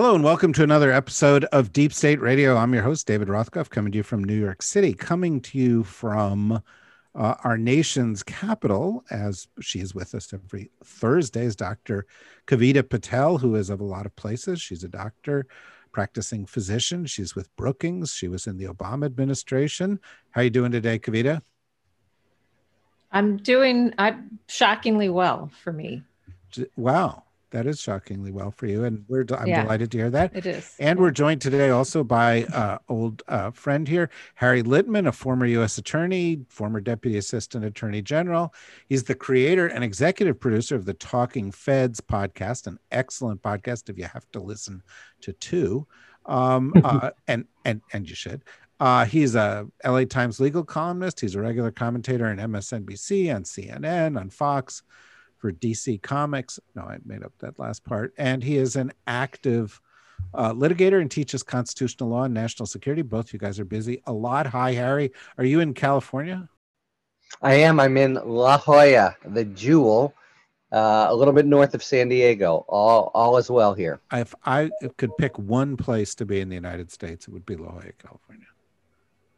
Hello, and welcome to another episode of Deep State Radio. I'm your host, David Rothkopf, coming to you from New York City, coming to you from uh, our nation's capital, as she is with us every Thursday, is Dr. Kavita Patel, who is of a lot of places. She's a doctor, practicing physician. She's with Brookings. She was in the Obama administration. How are you doing today, Kavita? I'm doing I'm shockingly well for me. Wow. That is shockingly well for you, and we're I'm yeah, delighted to hear that. It is, and we're joined today also by uh, old uh, friend here, Harry Litman, a former U.S. attorney, former deputy assistant attorney general. He's the creator and executive producer of the Talking Feds podcast, an excellent podcast if you have to listen to two, um, uh, and and and you should. Uh, he's a LA Times legal columnist. He's a regular commentator on MSNBC, on CNN, on Fox for DC Comics. No, I made up that last part. And he is an active uh, litigator and teaches constitutional law and national security. Both you guys are busy a lot. Hi, Harry. Are you in California? I am. I'm in La Jolla, the jewel, uh, a little bit north of San Diego. All, all is well here. If I could pick one place to be in the United States, it would be La Jolla, California.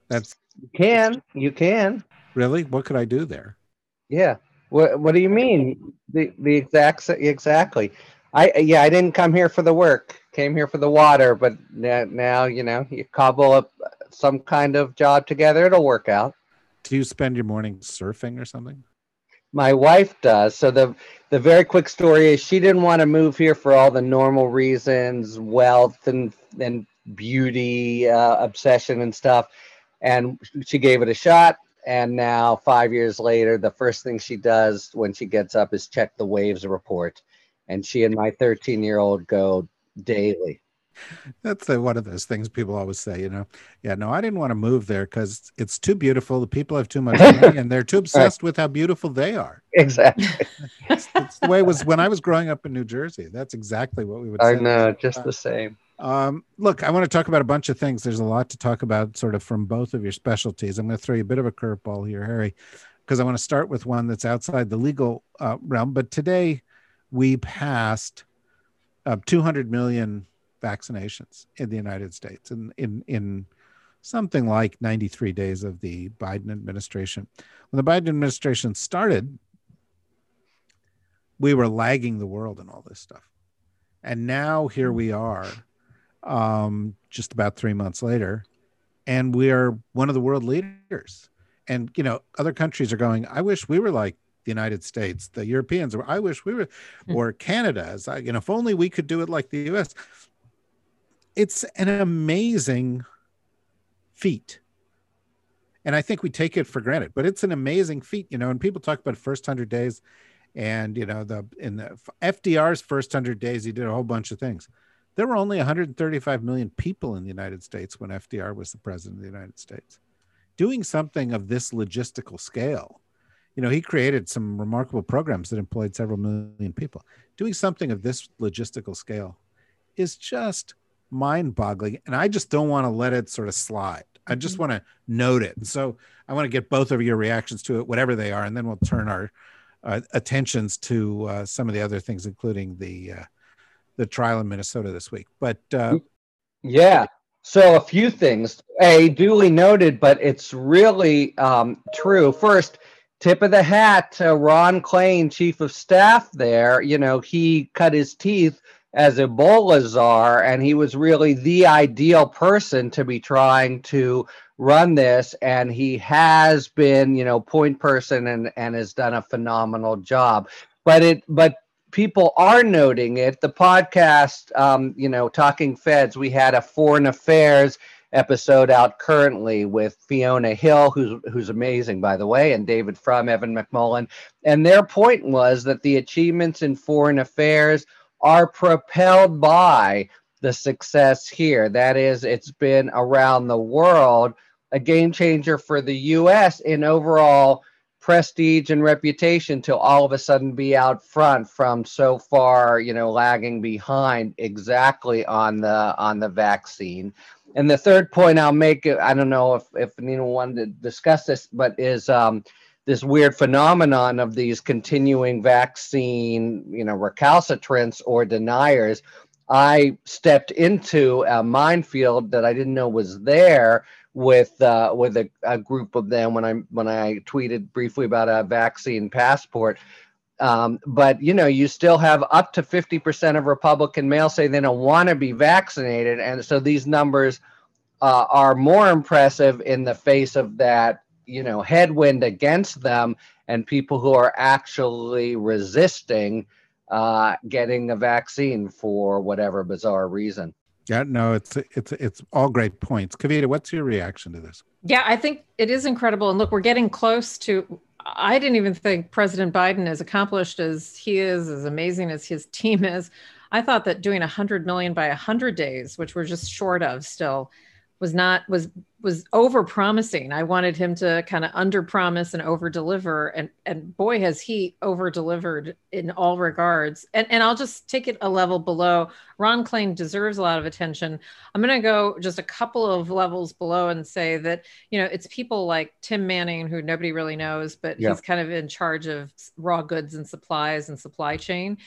That's you can you can really. What could I do there? Yeah. What What do you mean? The the exact exactly. I yeah. I didn't come here for the work. Came here for the water. But now, now you know you cobble up some kind of job together. It'll work out. Do you spend your morning surfing or something? My wife does. So the the very quick story is she didn't want to move here for all the normal reasons, wealth and and beauty uh, obsession and stuff. And she gave it a shot and now five years later the first thing she does when she gets up is check the waves report. And she and my 13 year old go daily. That's a, one of those things people always say you know. Yeah no i didn't want to move there because it's too beautiful. The people have too much money and they're too obsessed right. with how beautiful they are. Exactly. It's, it's, the way it was when i was growing up in new jersey. That's exactly what we would i know just the same um, look, I want to talk about a bunch of things. There's a lot to talk about, sort of from both of your specialties. I'm going to throw you a bit of a curveball here, Harry, because I want to start with one that's outside the legal uh, realm. But today, we passed uh, 200 million vaccinations in the United States, in in in something like 93 days of the Biden administration. When the Biden administration started, we were lagging the world in all this stuff. And now here we are um, just about three months later, and we are one of the world leaders. And you know, other countries are going. I wish we were like the United States, the Europeans, or I wish we were, hmm. or Canada. As I, you know, if only we could do it like the U.S. It's an amazing feat, and I think we take it for granted. But it's an amazing feat, you know. And people talk about first hundred days, and you know, the in the FDR's first hundred days, he did a whole bunch of things there were only 135 million people in the United States when FDR was the president of the United States. Doing something of this logistical scale, you know, he created some remarkable programs that employed several million people. Doing something of this logistical scale is just mind boggling. And I just don't want to let it sort of slide. I just mm-hmm. want to note it. And so I want to get both of your reactions to it, whatever they are, and then we'll turn our uh, attentions to uh, some of the other things, including the uh, the trial in Minnesota this week. But uh, yeah, so a few things. A duly noted, but it's really um, true. First, tip of the hat to Ron Klain, chief of staff there. You know, he cut his teeth as Ebola czar, and he was really the ideal person to be trying to run this. And he has been, you know, point person and and has done a phenomenal job. But it, but people are noting it. The podcast, um, you know, Talking Feds, we had a foreign affairs episode out currently with Fiona Hill, who's who's amazing, by the way, and David Frum, Evan McMullin. And their point was that the achievements in foreign affairs are propelled by the success here. That is, it's been around the world a game changer for the US in overall prestige and reputation to all of a sudden be out front from so far you know lagging behind exactly on the on the vaccine. And the third point i'll make i don't know if if anyone wanted to discuss this but is um this weird phenomenon of these continuing vaccine you know recalcitrants or deniers. I stepped into a minefield that i didn't know was there with uh, with a, a, group of them when I when I tweeted briefly about a vaccine passport. Um, but you know, you still have up to fifty percent of Republican males say they don't want to be vaccinated, and so these numbers uh, are more impressive in the face of that you know headwind against them and people who are actually resisting uh, getting a vaccine for whatever bizarre reason. Yeah, no, it's it's it's all great points. Kavita, what's your reaction to this? Yeah, I think it is incredible. And look, we're getting close to I didn't even think President Biden, as accomplished as he is, as amazing as his team is, I thought that doing 100 million by 100 days, which we're just short of still, was not was was over promising. I wanted him to kind of under promise and over deliver and and boy has he over delivered in all regards. And and I'll just take it a level below. Ron Klain deserves a lot of attention. I'm going to go just a couple of levels below and say that, you know, it's people like Tim Manning who nobody really knows, but yeah. he's kind of in charge of raw goods and supplies and supply chain.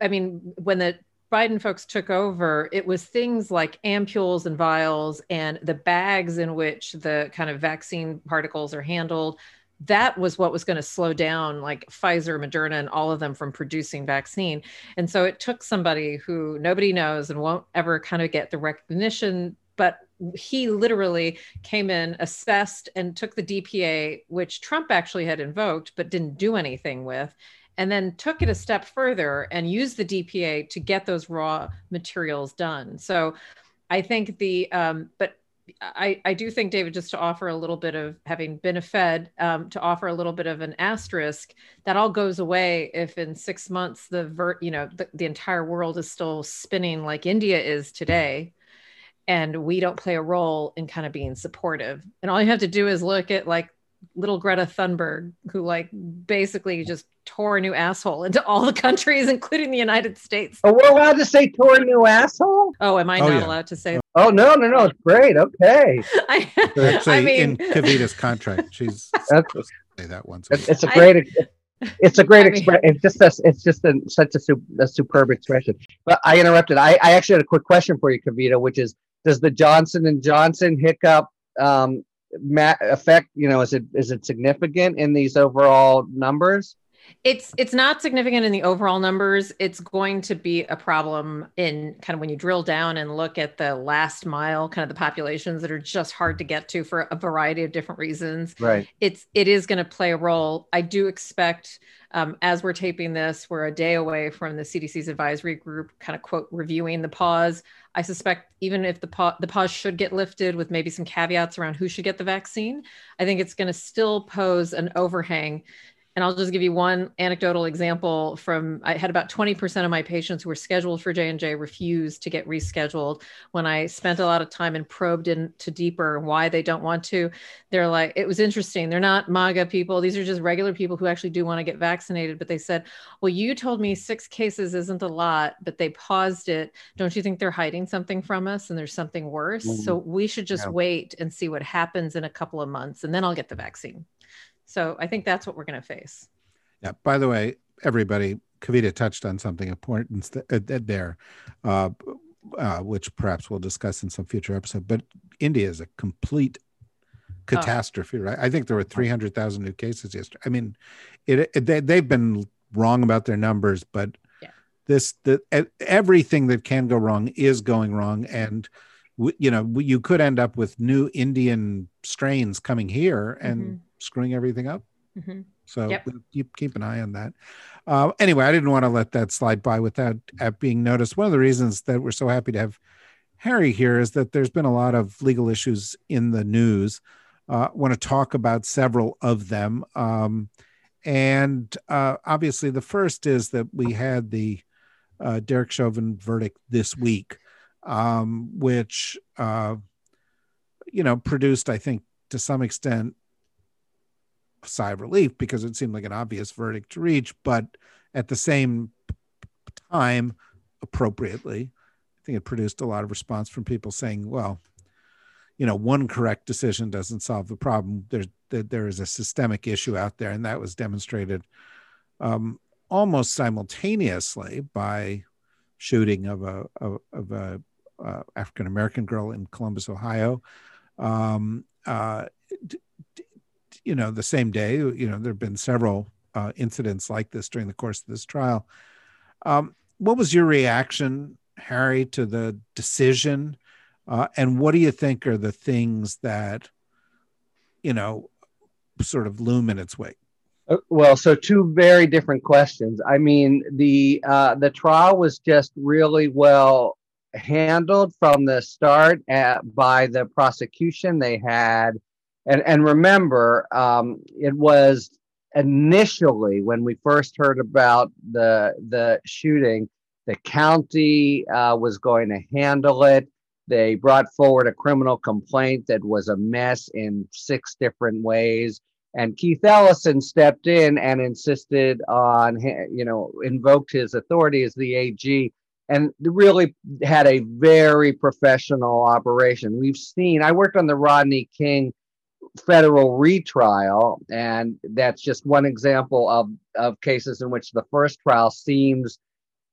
I mean, when the Biden folks took over, it was things like ampules and vials and the bags in which the kind of vaccine particles are handled. That was what was going to slow down like Pfizer, Moderna, and all of them from producing vaccine. And so it took somebody who nobody knows and won't ever kind of get the recognition, but he literally came in, assessed, and took the DPA, which Trump actually had invoked but didn't do anything with, and then took it a step further and used the DPA to get those raw materials done. So I think the, um, but I, I do think, David, just to offer a little bit of having been a Fed, um, to offer a little bit of an asterisk, that all goes away if in six months the vert, you know, the, the entire world is still spinning like India is today, and we don't play a role in kind of being supportive. And all you have to do is look at like little Greta Thunberg, who like basically just tore a new asshole into all the countries, including the United States. Oh, we're allowed to say tore a new asshole? Oh, am I oh, not yeah. allowed to say? Oh no, no, no! It's great. Okay. I, Actually, I mean, in Kavita's contract, she's say that once. It's, it's a great. I, it's a great expression. It's just a, it's just a, such a, a, superb expression. But I interrupted. I, I actually had a quick question for you, Kavita, which is: Does the Johnson and Johnson hiccup um, effect you know is it is it significant in these overall numbers it's it's not significant in the overall numbers. It's going to be a problem in kind of when you drill down and look at the last mile kind of the populations that are just hard to get to for a variety of different reasons. Right. It's it is going to play a role. I do expect um, as we're taping this, we're a day away from the CDC's advisory group kind of quote reviewing the pause. I suspect even if the pause, the pause should get lifted with maybe some caveats around who should get the vaccine, I think it's going to still pose an overhang and I'll just give you one anecdotal example from I had about 20% of my patients who were scheduled for J&J refused to get rescheduled. When I spent a lot of time and probed into deeper why they don't want to, they're like, it was interesting. They're not MAGA people. These are just regular people who actually do want to get vaccinated. But they said, well, you told me six cases isn't a lot, but they paused it. Don't you think they're hiding something from us and there's something worse? Mm-hmm. So we should just yeah. wait and see what happens in a couple of months and then I'll get the vaccine. So I think that's what we're going to face. Yeah. By the way, everybody, Kavita touched on something important uh, there, uh, uh, which perhaps we'll discuss in some future episode. But India is a complete catastrophe, oh. right? I think there were 300,000 new cases yesterday. I mean, it, it they, they've been wrong about their numbers, but yeah. this, the, everything that can go wrong is going wrong. And, you know, you could end up with new Indian strains coming here and mm-hmm screwing everything up. Mm-hmm. So yep. keep keep an eye on that. Uh, anyway, I didn't want to let that slide by without being noticed. One of the reasons that we're so happy to have Harry here is that there's been a lot of legal issues in the news. Uh, want to talk about several of them. Um, and uh, obviously, the first is that we had the uh, Derek Chauvin verdict this week. um, which uh, you know produced, I think, to some extent, a sigh of relief because it seemed like an obvious verdict to reach, but at the same time, appropriately, I think it produced a lot of response from people saying, "Well, you know, one correct decision doesn't solve the problem. There's there is a systemic issue out there, and that was demonstrated um, almost simultaneously by shooting of a of, a uh, African American girl in Columbus, Ohio. Um, uh, you know, the same day. You know, there have been several uh, incidents like this during the course of this trial. Um, what was your reaction, Harry, to the decision? Uh, and what do you think are the things that, you know, sort of loom in its wake? Uh, well, so two very different questions. I mean, the uh, the trial was just really well handled from the start at, by the prosecution. They had, and and remember, um, it was initially when we first heard about the the shooting, the county uh, was going to handle it. They brought forward a criminal complaint that was a mess in six different ways and Keith Ellison stepped in and insisted on, you know, invoked his authority as the AG and really had a very professional operation. We've seen, I worked on the Rodney King federal retrial, and that's just one example of, of cases in which the first trial seems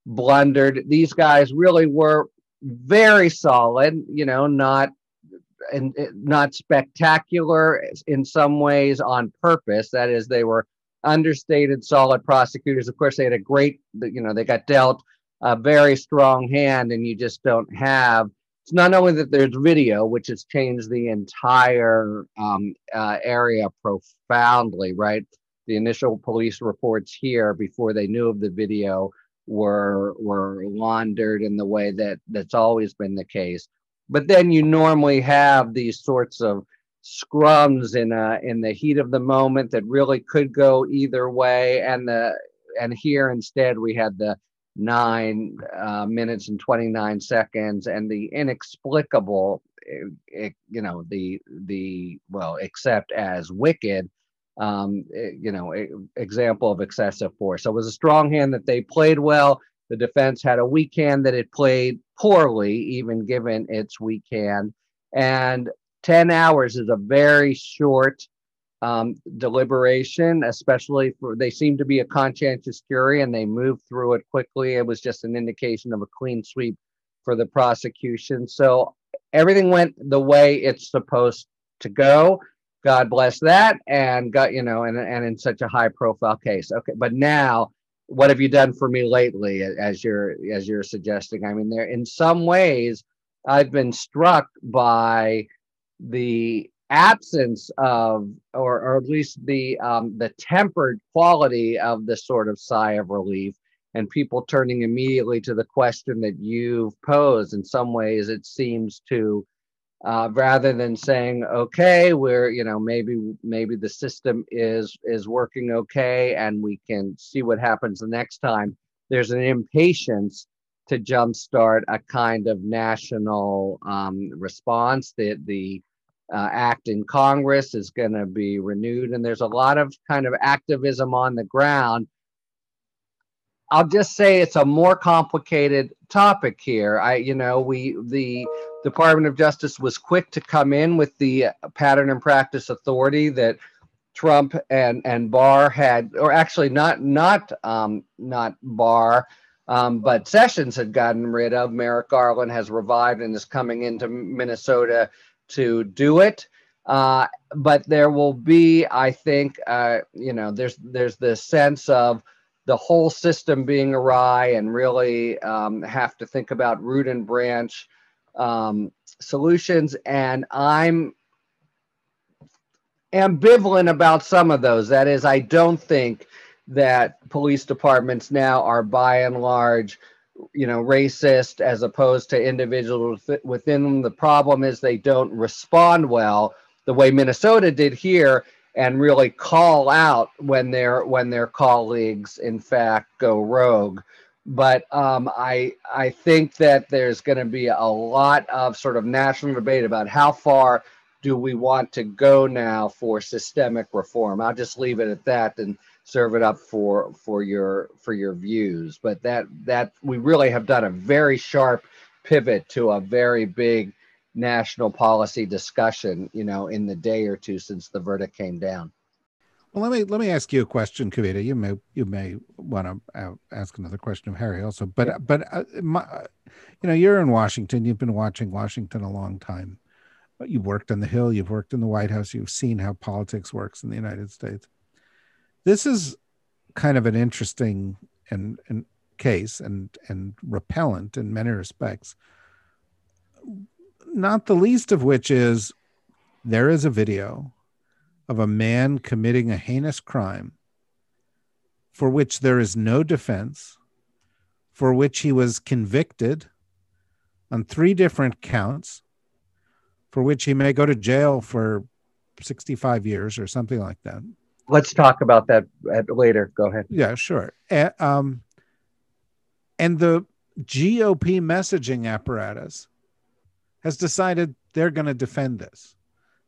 blundered. These guys really were very solid, you know, not and eh, not spectacular in some ways on purpose. That is, they were understated, solid prosecutors. Of course, they had a great, you know, they got dealt a very strong hand, and you just don't have. It's not only that there's video, which has changed the entire um, uh, area profoundly, right? The initial police reports here before they knew of the video were were laundered in the way that that's always been the case but then you normally have these sorts of scrums in a, in the heat of the moment that really could go either way and the and here instead we had the nine uh, minutes and 29 seconds and the inexplicable it, eh, eh, you know the the well except as wicked um, eh, you know example of excessive force so it was a strong hand that they played well the defense had a weak hand that it played poorly, even given its weak hand. And 10 hours is a very short um, deliberation, especially for they seem to be a conscientious jury and they moved through it quickly. It was just an indication of a clean sweep for the prosecution. So everything went the way it's supposed to go. God bless that. And got, you know, and, and in such a high profile case. Okay. But now what have you done for me lately as you're as you're suggesting i mean there in some ways i've been struck by the absence of or, or at least the um, the tempered quality of this sort of sigh of relief and people turning immediately to the question that you've posed in some ways it seems to uh, rather than saying okay we're you know maybe maybe the system is is working okay and we can see what happens the next time there's an impatience to jumpstart a kind of national um, response that the uh, act in congress is going to be renewed and there's a lot of kind of activism on the ground I'll just say it's a more complicated topic here. I, you know, we the Department of Justice was quick to come in with the pattern and practice authority that Trump and and Barr had, or actually not not um, not Barr, um, but Sessions had gotten rid of. Merrick Garland has revived and is coming into Minnesota to do it. Uh, but there will be, I think, uh, you know, there's there's this sense of the whole system being awry and really um, have to think about root and branch um, solutions. And I'm ambivalent about some of those. That is, I don't think that police departments now are by and large you know racist as opposed to individuals within them the problem is they don't respond well the way minnesota did here and really call out when their when their colleagues in fact go rogue but um, I I think that there's going to be a lot of sort of national debate about how far do we want to go now for systemic reform. I'll just leave it at that and serve it up for for your for your views. But that that we really have done a very sharp pivot to a very big national policy discussion, you know, in the day or two since the verdict came down. Well, let me let me ask you a question, Kavita. You may you may want to ask another question of Harry also, but yeah. but uh, my, you know, you're in Washington. You've been watching Washington a long time. You've worked on the Hill. You've worked in the White House. You've seen how politics works in the United States. This is kind of an interesting and, and case and and repellent in many respects. Not the least of which is there is a video of a man committing a heinous crime for which there is no defense, for which he was convicted on three different counts, for which he may go to jail for 65 years or something like that. Let's talk about that later. Go ahead. Yeah, sure. And, um, and the GOP messaging apparatus has decided they're going to defend this.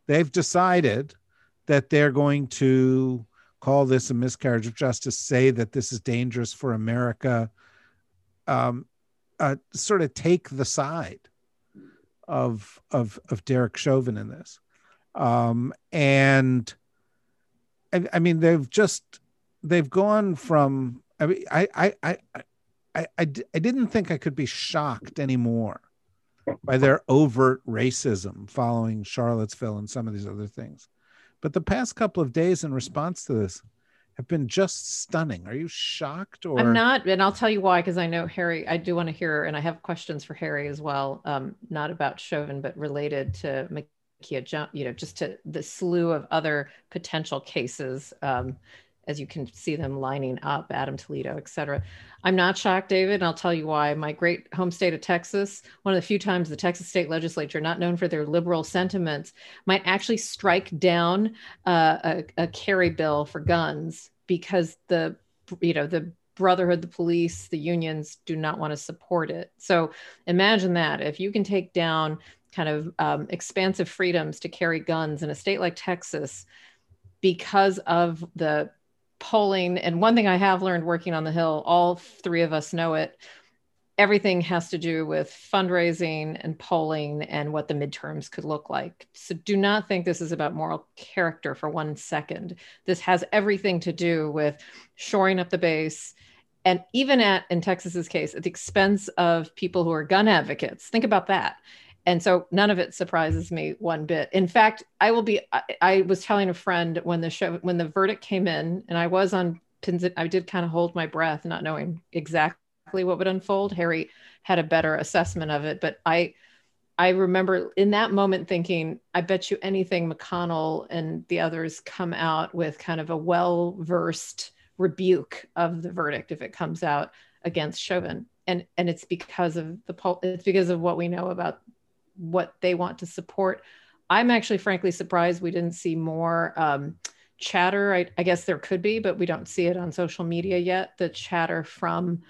They've decided that they're going to call this a miscarriage of justice, say that this is dangerous for America, um, uh, sort of take the side of of of Derek Chauvin in this, um, and I, I mean they've just they've gone from I mean I I I I, I, I didn't think I could be shocked anymore by their overt racism following Charlottesville and some of these other things. But the past couple of days in response to this have been just stunning. Are you shocked or I'm not, and I'll tell you why, because I know Harry, I do want to hear, and I have questions for Harry as well, um, not about Chauvin, but related to Ma'Khia, you know, just to the slew of other potential cases um, as you can see them lining up, Adam Toledo, et cetera. I'm not shocked, David, and I'll tell you why. My great home state of Texas, one of the few times the Texas state legislature, not known for their liberal sentiments, might actually strike down uh, a, a carry bill for guns because the, you know, the brotherhood the police the unions do not want to support it so imagine that if you can take down kind of um, expansive freedoms to carry guns in a state like texas because of the polling. And one thing i have learned working on the hill all three of us know it everything has to do with fundraising and polling and what the midterms could look like. So do not think this is about moral character for one second. This has everything to do with shoring up the base. And even at in texas's case at the expense of people who are gun advocates. Think about that and so none of it surprises me one bit. In fact i will be I, I, was telling a friend when the show when the verdict came in and i was on pins i did kind of hold my breath not knowing exactly what would unfold. Harry had a better assessment of it but i i remember in that moment thinking i bet you anything mcconnell and the others come out with kind of a well versed rebuke of the verdict if it comes out against chauvin. And and it's because of the poll it's because of what we know about what they want to support. I'm actually frankly surprised we didn't see more um, chatter. I, I, guess there could be, but we don't see it on social media yet. The chatter from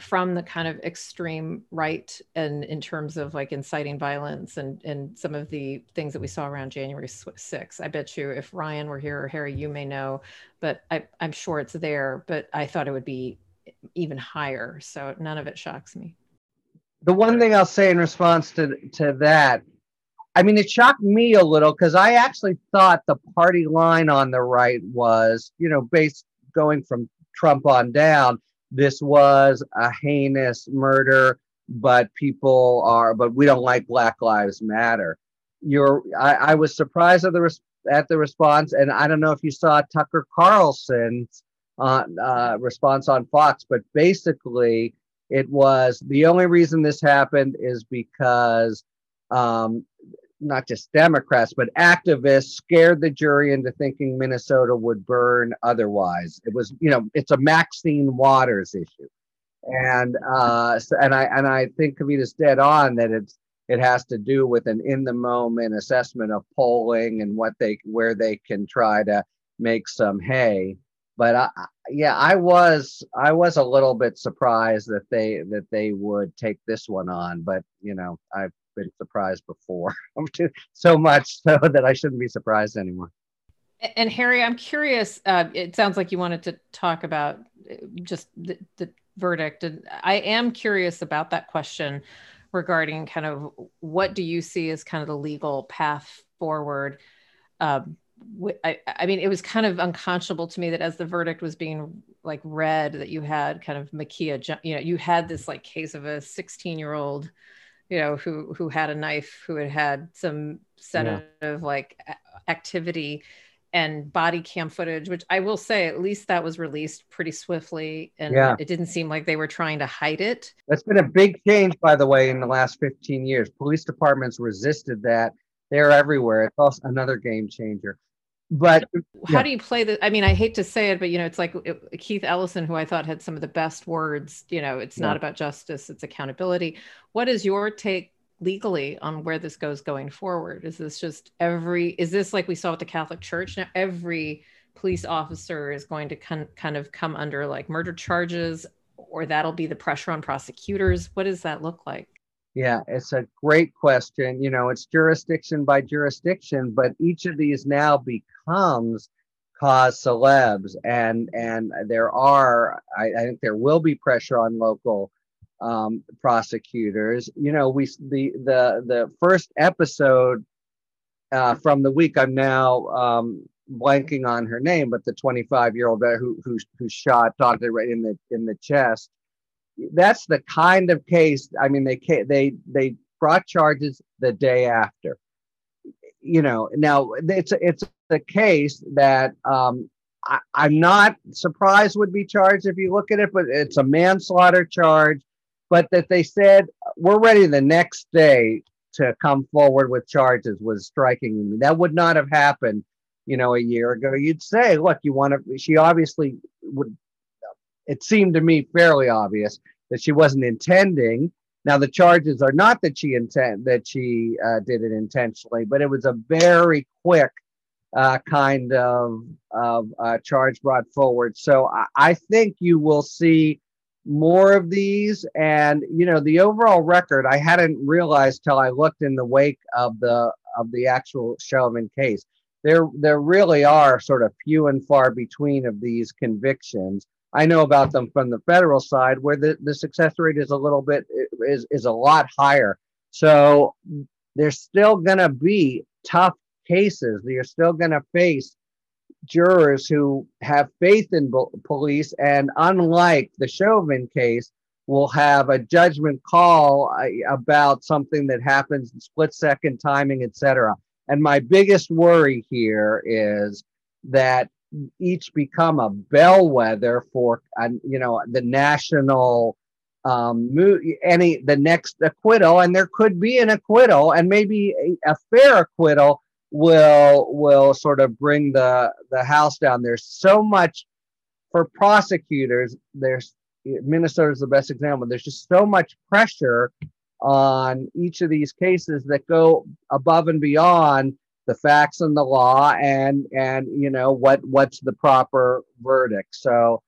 from the kind of extreme right and in terms of like inciting violence and and some of the things that we saw around January 6th. I bet you if Ryan were here or Harry, you may know, but I, I'm sure it's there. But I thought it would be even higher. So none of it shocks me the one thing I'll say in response to to that, I mean, it shocked me a little because I actually thought the party line on the right was, you know, based going from Trump on down, this was a heinous murder, but people are, but we don't like Black Lives Matter. You're, I, I was surprised at the res- at the response, and I don't know if you saw Tucker Carlson's uh, uh, response on Fox, but basically it was the only reason this happened is because um, not just Democrats, but activists scared the jury into thinking Minnesota would burn otherwise. It was, you know, it's a Maxine Waters issue. And uh, so, and I and I think Kavita's dead on that it's it has to do with an in the moment assessment of polling and what they where they can try to make some hay. But I, yeah, I was I was a little bit surprised that they that they would take this one on, but you know I've been surprised before so much so that I shouldn't be surprised anymore. And Harry, I'm curious. Uh, it sounds like you wanted to talk about uh, just the, the verdict, and I am curious about that question regarding kind of what do you see as kind of the legal path forward. Um, I, I mean, it was kind of unconscionable to me that as the verdict was being like read, that you had kind of Ma'Khia, you know, you had this like case of a 16 year old, you know, who who had a knife, who had had some sedative yeah. like activity, and body cam footage, which I will say, at least that was released pretty swiftly, and yeah. it didn't seem like they were trying to hide it. That's been a big change, by the way, in the last 15 years. Police departments resisted that. They're everywhere. It's also another game changer but how yeah. do you play the i mean i hate to say it but you know it's like it, keith ellison who i thought had some of the best words you know it's yeah. not about justice it's accountability. What is your take legally on where this goes going forward? Is this just every is this like we saw with the catholic church? Now every police officer is going to con- kind of come under like murder charges or that'll be the pressure on prosecutors. What does that look like yeah, it's a great question. You know, it's jurisdiction by jurisdiction, but each of these now becomes cause celebs, and and there are, I, I think there will be pressure on local um, prosecutors. You know, we the the the first episode uh, from the week. I'm now um, blanking on her name, but the 25 year old who who who shot right in the in the chest that's the kind of case. I mean, they they they brought charges the day after. You know, now it's it's a case that um, I, I'm not surprised would be charged if you look at it, but it's a manslaughter charge. But that they said we're ready the next day to come forward with charges was striking me. That would not have happened, you know, a year ago. You'd say, look, you want to. She obviously would it seemed to me fairly obvious that she wasn't intending. Now the charges are not that she intend that she uh, did it intentionally, but it was a very quick uh, kind of, of uh, charge brought forward. So I, I think you will see more of these, and you know the overall record. I hadn't realized till I looked in the wake of the of the actual Chauvin case. There there really are sort of few and far between of these convictions. I know about them from the federal side where the, the success rate is a little bit is is a lot higher. So there's still going to be tough cases. You're still going to face jurors who have faith in bo- police, and unlike the Chauvin case, will have a judgment call about something that happens in split second timing, etc. And my biggest worry here is that each become a bellwether for uh, you know the national um any the next acquittal and there could be an acquittal and maybe a, a fair acquittal will will sort of bring the the house down. There's so much for prosecutors there's minnesota is the best example. There's just so much pressure on each of these cases that go above and beyond the facts and the law and and you know what what's the proper verdict. So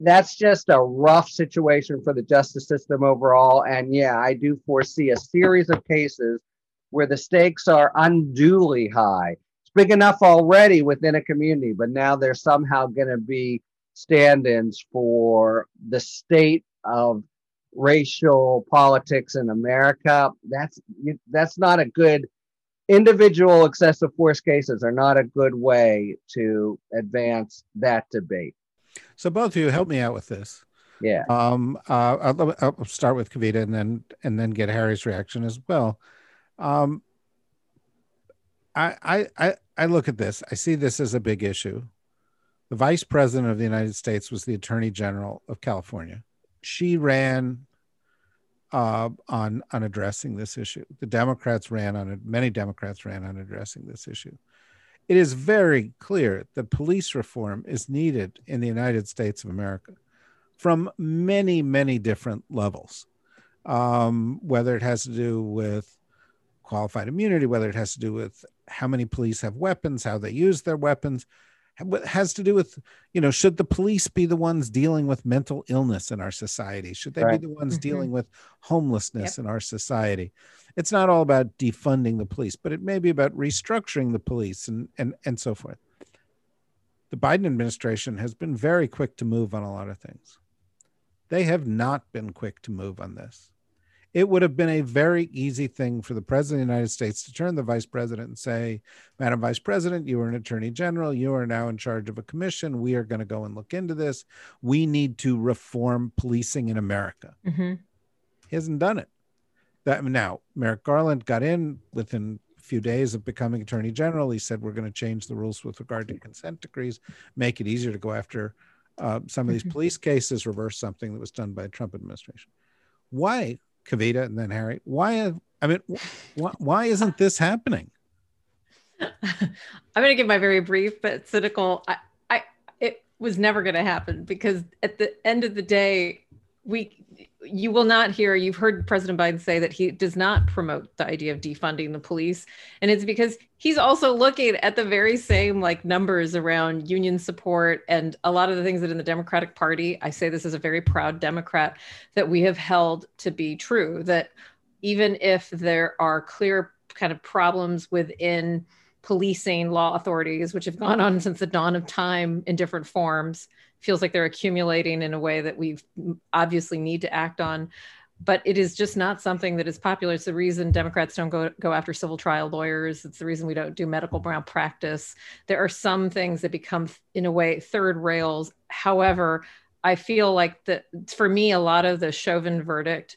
that's just a rough situation for the justice system overall. And yeah i do foresee a series of cases where the stakes are unduly high. It's big enough already within a community but now they're somehow going to be stand-ins for the state of racial politics in america. That's that's not a good individual excessive force cases are not a good way to advance that debate. So both of you help me out with this. Yeah. Um. Uh. I'll, I'll start with Kavita and then and then get Harry's reaction as well. Um. I I I look at this. I see this as a big issue. The vice president of the United States was the attorney general of California. She ran uh, on on addressing this issue. The Democrats ran on it. Many Democrats ran on addressing this issue. It is very clear that police reform is needed in the United States of America from many, many different levels. Um, whether it has to do with qualified immunity, whether it has to do with how many police have weapons, how they use their weapons, has to do with you know should the police be the ones dealing with mental illness in our society? Should they Right. be the ones Mhm. dealing with homelessness in our society? It's not all about defunding the police but it may be about restructuring the police and and and so forth. The biden administration has been very quick to move on a lot of things. They have not been quick to move on this it would have been a very easy thing for the president of the United States to turn the vice president and say, Madam Vice President, you are an attorney general. You are now in charge of a commission. We are going to go and look into this. We need to reform policing in America. Mhm. He hasn't done it. That now, Merrick Garland got in within a few days of becoming attorney general. He said, We're going to change the rules with regard to consent decrees, make it easier to go after uh, some of these Mhm. police cases, reverse something that was done by the Trump administration. Why, Kavita and then Harry? Why? I mean, why, why isn't this happening? I'm going to give my very brief but cynical. I, I it was never going to happen because at the end of the day, we you will not hear. You've heard President Biden say that he does not promote the idea of defunding the police, and it's because he's also looking at the very same like numbers around union support and a lot of the things that in the Democratic Party. I say this as a very proud Democrat that we have held to be true. That even if there are clear kind of problems within policing law authorities, which have gone on since the dawn of time in different forms. Feels like they're accumulating in a way that we obviously need to act on. But it is just not something that is popular. It's the reason Democrats don't go, go after civil trial lawyers. It's the reason we don't do medical malpractice. There are some things that become, in a way, third rails. However, I feel like that for me, a lot of the Chauvin verdict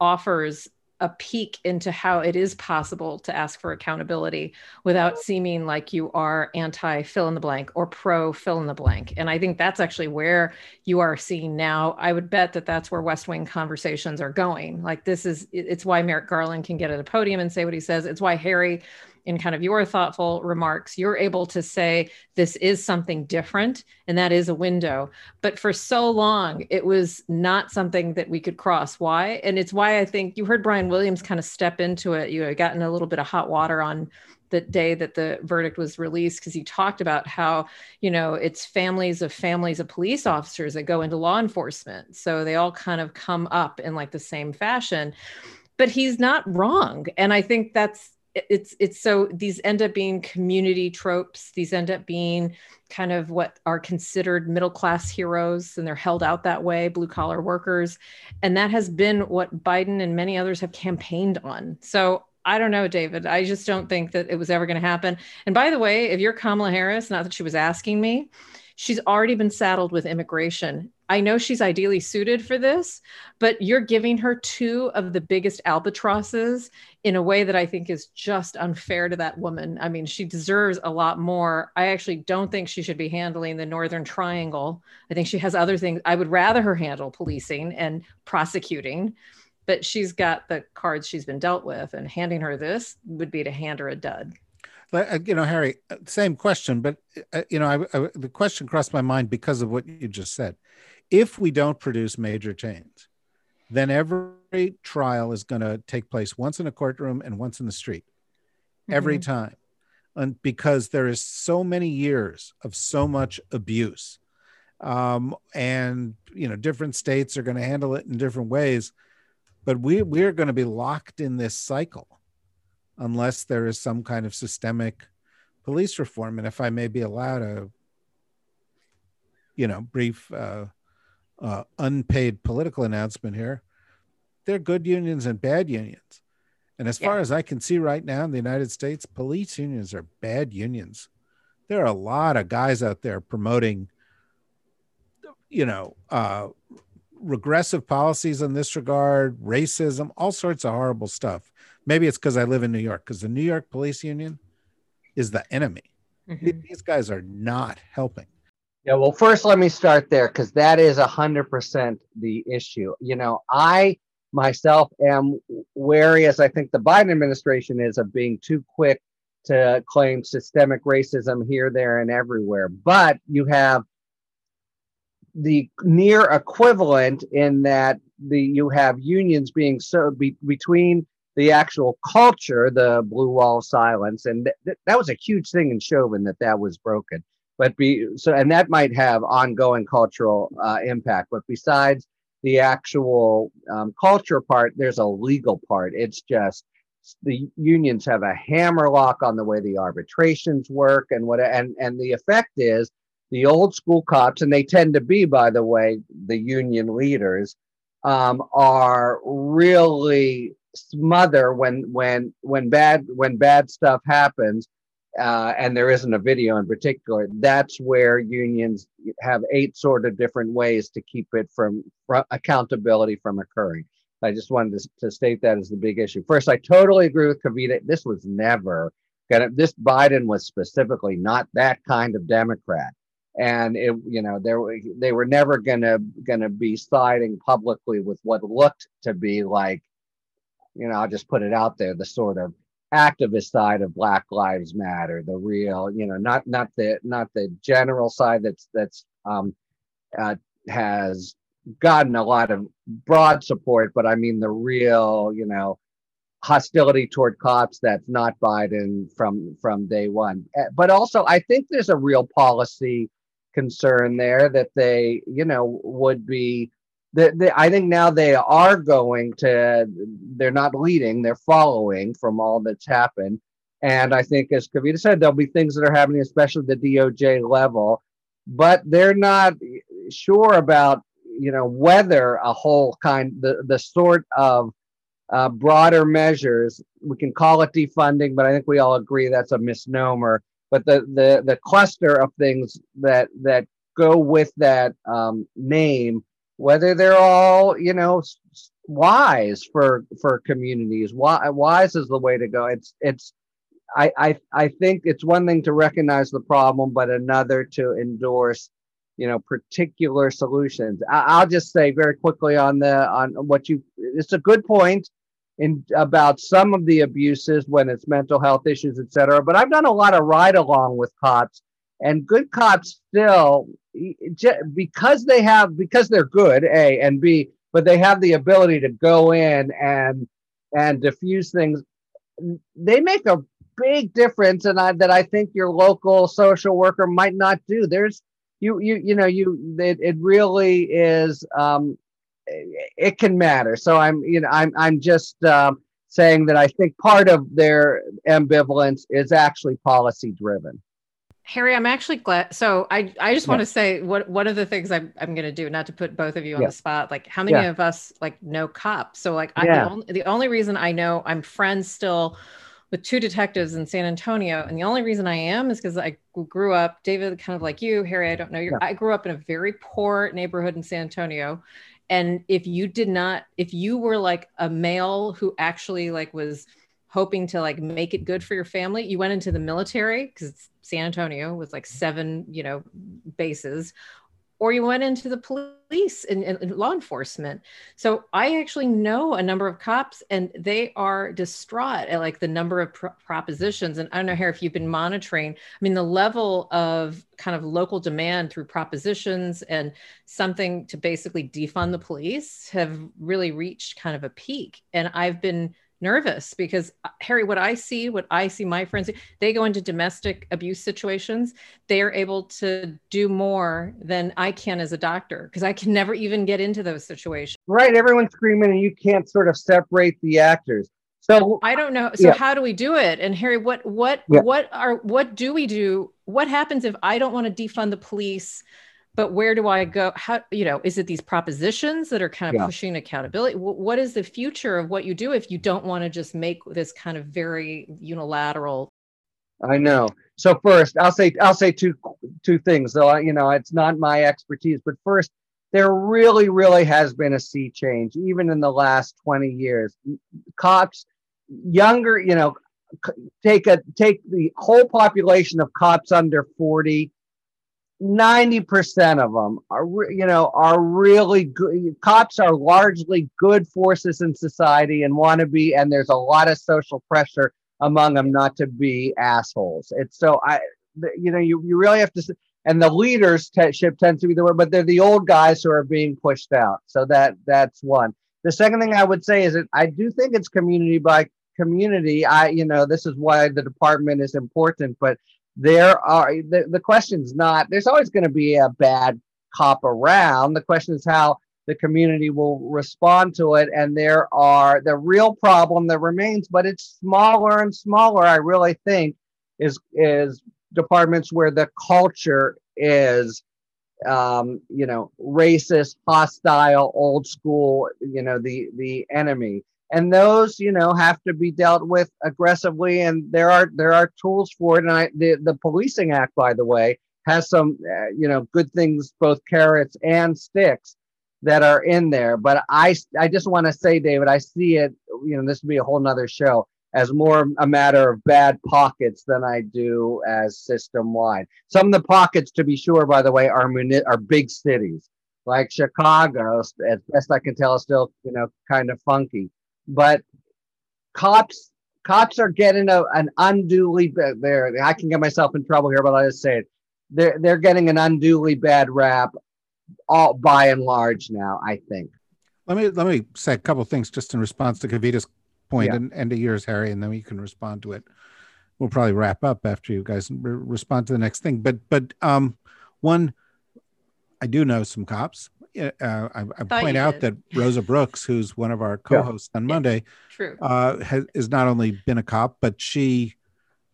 offers a peek into how it is possible to ask for accountability without oh. seeming like you are anti fill in the blank or pro fill in the blank. And I think that's actually where you are seeing now. I would bet that that's where West Wing conversations are going. Like, this is it's why Merrick Garland can get at a podium and say what he says. It's why Harry in kind of your thoughtful remarks, you're able to say this is something different and that is a window. But for so long, it was not something that we could cross. Why? And it's why I think you heard Brian Williams kind of step into it. You had gotten a little bit of hot water on the day that the verdict was released because he talked about how you know it's families of families of police officers that go into law enforcement so they all kind of come up in like the same fashion but he's not wrong and i think that's it's it's so these end up being community tropes. These end up being kind of what are considered middle class heroes and they're held out that way blue collar workers. And that has been what biden and many others have campaigned on. So i don't know david. I just don't think that it was ever going to happen. And by the way if you're kamala harris not that she was asking me she's already been saddled with immigration I know she's ideally suited for this, but you're giving her two of the biggest albatrosses in a way that I think is just unfair to that woman. I mean, she deserves a lot more. I actually don't think she should be handling the Northern Triangle. I think she has other things. I would rather her handle policing and prosecuting, but she's got the cards she's been dealt with, and handing her this would be to hand her a dud. Like, You know, Harry, uh, same question, but uh, you know, I, I, the question crossed my mind because of what you just said. If we don't produce major change, then every trial is going to take place once in a courtroom and once in the street, every Mhm. time, and because there is so many years of so much abuse, um, and you know, different states are going to handle it in different ways, but we we're going to be locked in this cycle unless there is some kind of systemic police reform. And if I may be allowed a, you know, brief uh, uh, unpaid political announcement here, there are good unions and bad unions. And as far as I can see right now in the United States, police unions are bad unions. There are a lot of guys out there promoting, you know, uh, regressive policies in this regard, racism, all sorts of horrible stuff. Maybe it's because I live in New York, because the New York Police Union is the enemy. Mhm. These guys are not helping. Yeah, well, first let me start there because that is a hundred percent the issue. You know, I myself am wary, as I think the Biden administration is, of being too quick to claim systemic racism here, there, and everywhere. But you have the near equivalent in that the you have unions being so be, between the actual culture, the blue wall silence, and th- th- that was a huge thing in Chauvin that that was broken but be so and that might have ongoing cultural uh, impact but besides the actual um, culture part there's a legal part. It's just the unions have a hammerlock on the way the arbitrations work and what and and the effect is the old school cops and they tend to be by the way the union leaders um, are really smother when when when bad when bad stuff happens uh, and there isn't a video in particular, that's where unions have eight sort of different ways to keep it from, from accountability from occurring. I just wanted to, to, state that as the big issue. First, I totally agree with Kavita. This was never gonna. This Biden was specifically not that kind of Democrat, and it, you know, there they were never gonna gonna be siding publicly with what looked to be like, you know, I'll just put it out there, the sort of activist side of Black Lives Matter, the real, you know, not not the not the general side that's that's um, uh, has gotten a lot of broad support, but I mean the real, you know, hostility toward cops that's not Biden from from day one. Eh, but also, I think there's a real policy concern there that they, you know, would be I think now they are going to, they're not leading, they're following from all that's happened. And I think, as Kavita said, there'll be things that are happening, especially the DOJ level, but they're not sure about, you know, whether a whole kind, the, the sort of uh, broader measures, we can call it defunding, but I think we all agree that's a misnomer. But the, the, the cluster of things that, that go with that um, name whether they're all you know wise for for communities. Wise is the way to go. It's it's I, I i think it's one thing to recognize the problem but another to endorse you know particular solutions. I, will just say very quickly on the on what you it's a good point in about some of the abuses when it's mental health issues etc but i've done a lot of ride along with cops and good cops still because they have because they're good a and b but they have the ability to go in and and diffuse things they make a big difference and I, that i think your local social worker might not do. There's you you you know you it, it really is um it can matter. So i'm you know i'm i'm just um saying that i think part of their ambivalence is actually policy driven Harry, I'm actually glad. So I, I just yeah. want to say what one of the things I'm, I'm going to do, not to put both of you on yeah. the spot. Like, how many yeah. of us like know cops? So like, I, the, only, the only reason I know I'm friends still with two detectives in San Antonio, and the only reason I am is because I grew up. David, kind of like you, Harry. I don't know. you I grew up in a very poor neighborhood in San Antonio, and if you did not, if you were like a male who actually like was hoping to like make it good for your family. You went into the military because it's san antonio with like seven you know bases or you went into the police and, and, law enforcement. So i actually know a number of cops and they are distraught at like the number of propositions. And i don't know here if you've been monitoring i mean the level of kind of local demand through propositions and something to basically defund the police have really reached kind of a peak. And i've been nervous because uh, Harry, what I see, what I see my friends, they go into domestic abuse situations. They are able to do more than I can as a doctor because I can never even get into those situations. Right. Everyone's screaming and you can't sort of separate the actors. So I don't know. So yeah. how do we do it? And Harry, what what yeah. what are what do we do? What happens if I don't want to defund the police? But where do I go? How, you know, is it these propositions that are kind of yeah. pushing accountability? what is the future of what you do if you don't want to just make this kind of very unilateral? I know. So first, I'll say I'll say two two things. Though you know, it's not my expertise, but first, there really, really has been a sea change, even in the last twenty years. Cops, younger, you know, take a take the whole population of cops under forty 90% of them are you know are really good cops are largely good forces in society and want to be and there's a lot of social pressure among them not to be assholes. It's so i you know you, you really have to and the leaders leadership tends to be the word but they're the old guys who are being pushed out. So that that's one. The second thing i would say is that i do think it's community by community. I you know this is why the department is important but there are the, the question's not there's always going to be a bad cop around. The question is how the community will respond to it and there are the real problem that remains but it's smaller and smaller i really think is is departments where the culture is um, you know racist hostile old school you know the the enemy and those you know have to be dealt with aggressively and there are there are tools for it. And I, the the policing act by the way has some uh, you know good things both carrots and sticks that are in there. But i i just want to say david i see it you know this would be a whole nother show as more a matter of bad pockets than i do as system wide some of the pockets to be sure by the way are muni- are big cities. Like chicago as best i can tell is still you know kind of funky but cops cops are getting a, an unduly bad there i can get myself in trouble here but i just say it. They're they're getting an unduly bad rap all by and large now i think. Let me let me say a couple things just in response to kavita's point Yeah. and, and to yours harry and then you can respond to it. We'll probably wrap up after you guys re- respond to the next thing. But but um one i do know some cops uh, I, I point out did. that rosa brooks who's one of our co-hosts on Yeah. monday True. uh, has, has not only been a cop, but she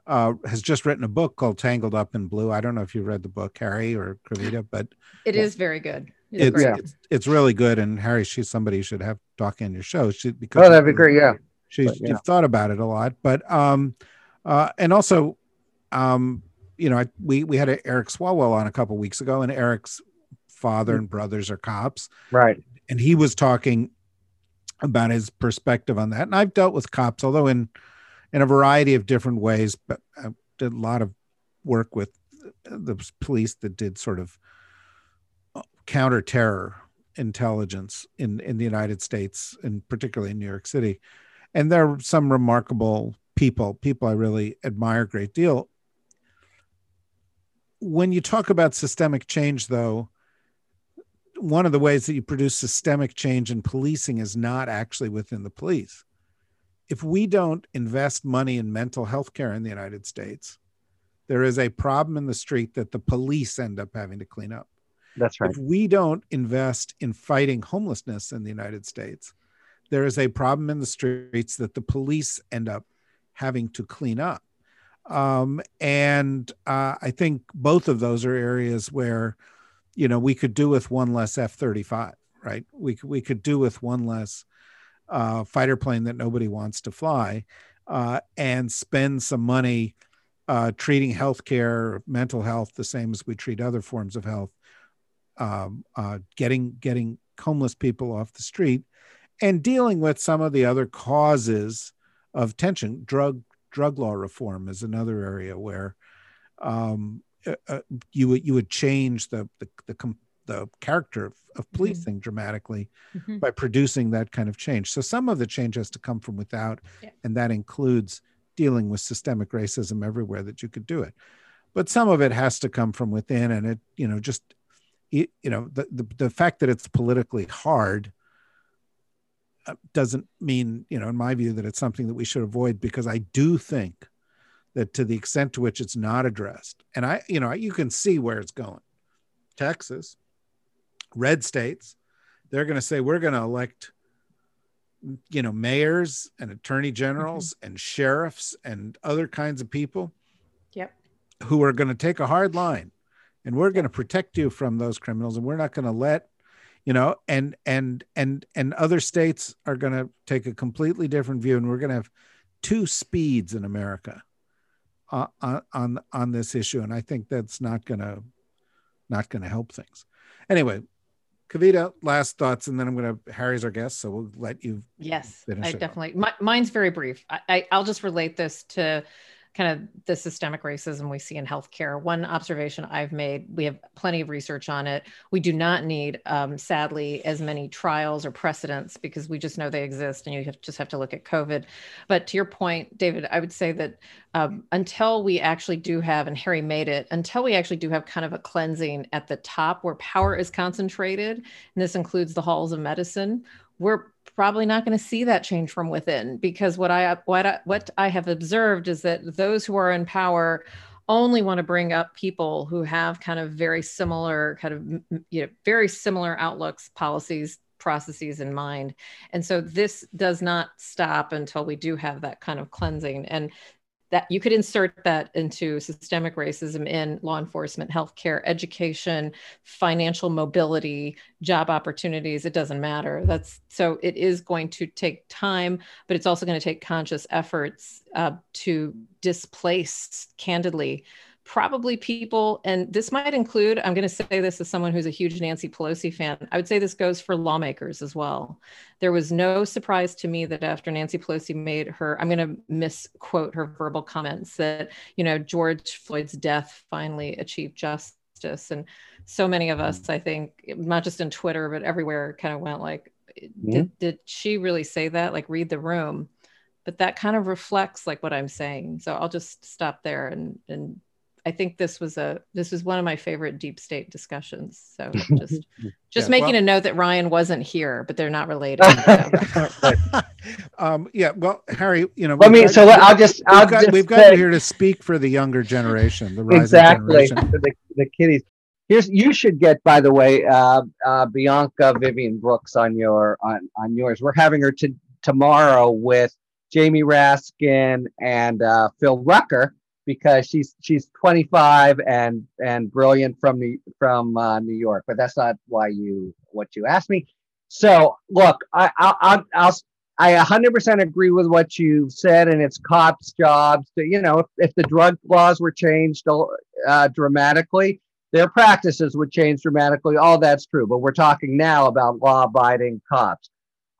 uh, has just written a book called Tangled Up in Blue. I don't know if you read the book, Harry or Kavita, but It well, is very good. It's it's. Yeah. it's it's really good. And Harry, she's somebody you should have talking on your show. She, because oh that'd be great yeah She's But, yeah. you've thought about it a lot, but um, uh, and also, um, you know, I, we we had a Eric Swalwell on a couple weeks ago, and Eric's father and brothers are cops, right and he was talking about his perspective on that. And I've dealt with cops, although in in a variety of different ways, but I did a lot of work with the police that did sort of uh, counter terror intelligence in in the United States and particularly in New York City. And there are some remarkable people, people I really admire a great deal. When you talk about systemic change, though, one of the ways that you produce systemic change in policing is not actually within the police. If we don't invest money in mental health care in the United States, there is a problem in the street that the police end up having to clean up. that's right If we don't invest in fighting homelessness in the United States, there is a problem in the streets that the police end up having to clean up. Um, and uh, I think both of those are areas where, you know, we could do with one less F 35, right? We, we could do with one less uh, fighter plane that nobody wants to fly uh, and spend some money uh, treating healthcare, mental health, the same as we treat other forms of health um, uh, getting getting homeless people off the street and dealing with some of the other causes of tension. Drug drug law reform is another area where um, uh, uh, you would you would change the the the, com- the character of, of policing dramatically Mhm. by producing that kind of change. So some of the change has to come from without, Yeah. and that includes dealing with systemic racism everywhere that you could do it. But some of it has to come from within, and it you know just you, you know the, the the fact that it's politically hard uh, doesn't mean you know in my view that it's something that we should avoid because I do think that to the extent to which it's not addressed, and I you know you can see where it's going. Texas, red states, they're going to say we're going to elect you know mayors and attorney mm-hmm. generals and sheriffs and other kinds of people Yep. who are going to take a hard line. And we're going to protect you from those criminals and we're not going to let you know and and and and other states are going to take a completely different view and we're going to have two speeds in america uh, on on on this issue and i think that's not going to not to help things anyway kavita last thoughts and then i'm going to harry's our guest so we'll let you Yes, finish I it definitely. My, mine's very brief. I, I, I'll just relate this to kind of the systemic racism we see in healthcare. One observation I've made: we have plenty of research on it. We do not need, um, sadly, as many trials or precedents because we just know they exist, and you have, just have to look at COVID. But to your point, David, I would say that um, until we actually do have, and Harry made it, until we actually do have kind of a cleansing at the top where power is concentrated, and this includes the halls of medicine, we're probably not going to see that change from within because what I what I, what I have observed is that those who are in power only want to bring up people who have kind of very similar kind of you know very similar outlooks policies processes in mind. And so this does not stop until we do have that kind of cleansing. And that you could insert that into systemic racism in law enforcement, healthcare, education, financial mobility, job opportunities. It doesn't matter. That's so it is going to take time, but it's also going to take conscious efforts uh, to displace candidly probably people, and this might include, I'm going to say this as someone who's a huge Nancy Pelosi fan. I would say this goes for lawmakers as well. There was no surprise to me that after Nancy Pelosi made her, I'm going to misquote her verbal comments that, you know, George Floyd's death finally achieved justice. And so many of us, I think, not just in Twitter, but everywhere, kind of went like, mm-hmm. did, did she really say that? Like, read the room but that kind of reflects like what I'm saying. So I'll just stop there and and I think this was a this was one of my favorite deep state discussions. So just just yeah, making well, a note that Ryan wasn't here, but they're not related. um, yeah, well, Harry, you know, let me. So I'll just we've I'll got, just we've got you here to speak for the younger generation, the rising exactly generation. the, the kiddies. Here's you should get by the way, uh, uh, Bianca Vivian Brooks on your on on yours. We're having her to tomorrow with Jamie Raskin and uh, Phil Rucker because she's she's 25 and and brilliant from the from uh, New York. But that's not why you what you asked me. So look, I I I'll, I'll I 100% agree with what you said, and it's cops' jobs to, you know, if, if the drug laws were changed uh, dramatically, their practices would change dramatically. All that's true, but we're talking now about law-abiding cops.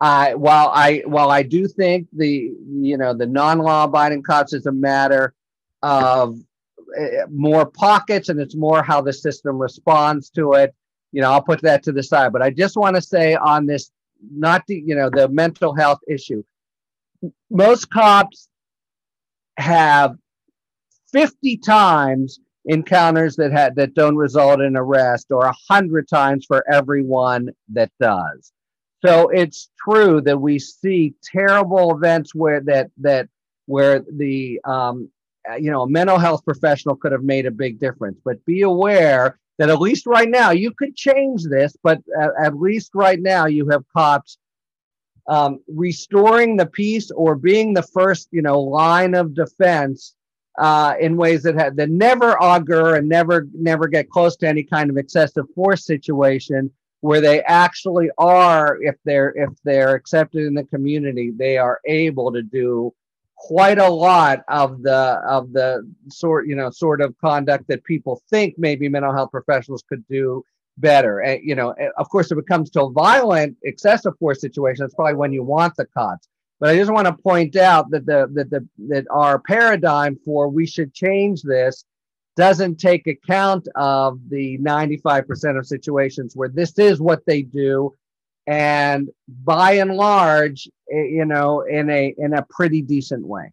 Uh, while I while I do think the you know the non-law-abiding cops is a matter uh, more pockets and it's more how the system responds to it. You know, I'll put that to the side. But I just want to say on this, not the, you know, the mental health issue. Most cops have 50 times encounters that had that don't result in arrest or a hundred times for everyone that does. So it's true that we see terrible events where that that where the um, you know, a mental health professional could have made a big difference. But be aware that at least right now, you could change this, but at, at least right now, you have cops um, restoring the peace or being the first, you know, line of defense uh, in ways that have, that never augur and never never get close to any kind of excessive force situation where they actually are if they're if they're accepted in the community they are able to do quite a lot of the of the sort you know sort of conduct that people think maybe mental health professionals could do better. And you know of course if it comes to a violent excessive force situation that's probably when you want the cops. But i just want to point out that the that the that our paradigm for we should change this doesn't take account of the 95% of situations where this is what they do and by and large, eh, you know, in a in a pretty decent way.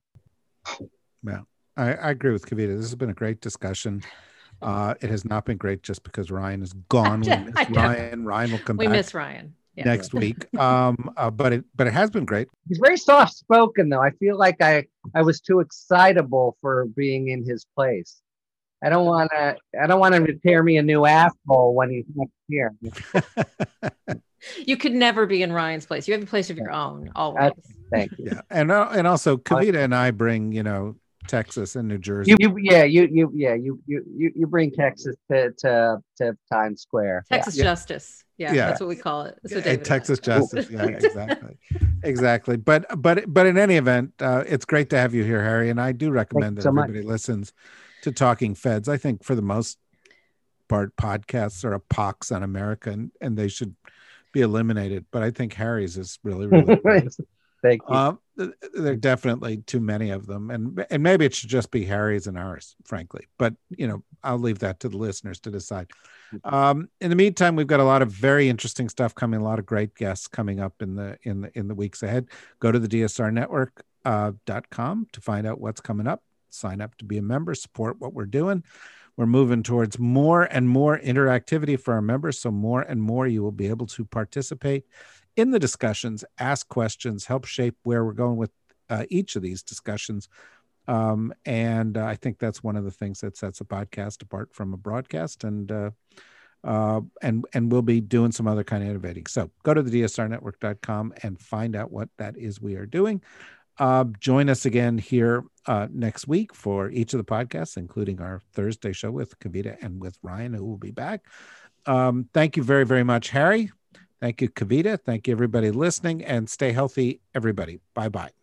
Yeah, I, I agree with Kavita. This has been a great discussion. Uh, it has not been great just because Ryan is gone. We miss Ryan. Ryan will come we back. We miss Ryan. Yeah. Next week, um, uh, but it but it has been great. He's very soft spoken, though. I feel like I I was too excitable for being in his place. I don't want to. I don't want him to tear me a new asshole when he's next here. you could never be in Ryan's place. You have a place of your own always. thank you. Yeah, and uh, and also Kavita and I bring you know Texas and New Jersey. You, you yeah, you you yeah you you you bring Texas to to, to Times Square. Texas yeah. Justice. Yeah, yeah, that's what we call it. Yeah, Texas Justice. Yeah, exactly, exactly. But but but in any event, uh, it's great to have you here, Harry. And I do recommend that so everybody much. listens to Talking Feds. I think for the most part, podcasts are a pox on America, and, and they should be eliminated. But I think Harry's is really, really Thank you. Uh, there are definitely too many of them, and and maybe it should just be Harry's and ours, frankly. But you know, I'll leave that to the listeners to decide. Um, in the meantime, we've got a lot of very interesting stuff coming. A lot of great guests coming up in the in the in the weeks ahead. Go to the DSR Network uh, dot com to find out what's coming up. Sign up to be a member. Support what we're doing we're moving towards more and more interactivity for our members. So, more and more you will be able to participate in the discussions, ask questions, help shape where we're going with uh, each of these discussions. Um, and uh, I think that's one of the things that sets a podcast apart from a broadcast. And uh, uh, and and we'll be doing some other kind of innovating. So go to the dsrnetwork.com and find out what that is we are doing. Uh, join us again here uh, next week for each of the podcasts, including our Thursday show with Kavita and with Ryan, who will be back. Um, thank you very, very much, Harry. Thank you, Kavita. Thank you, everybody listening, and stay healthy, everybody. Bye bye.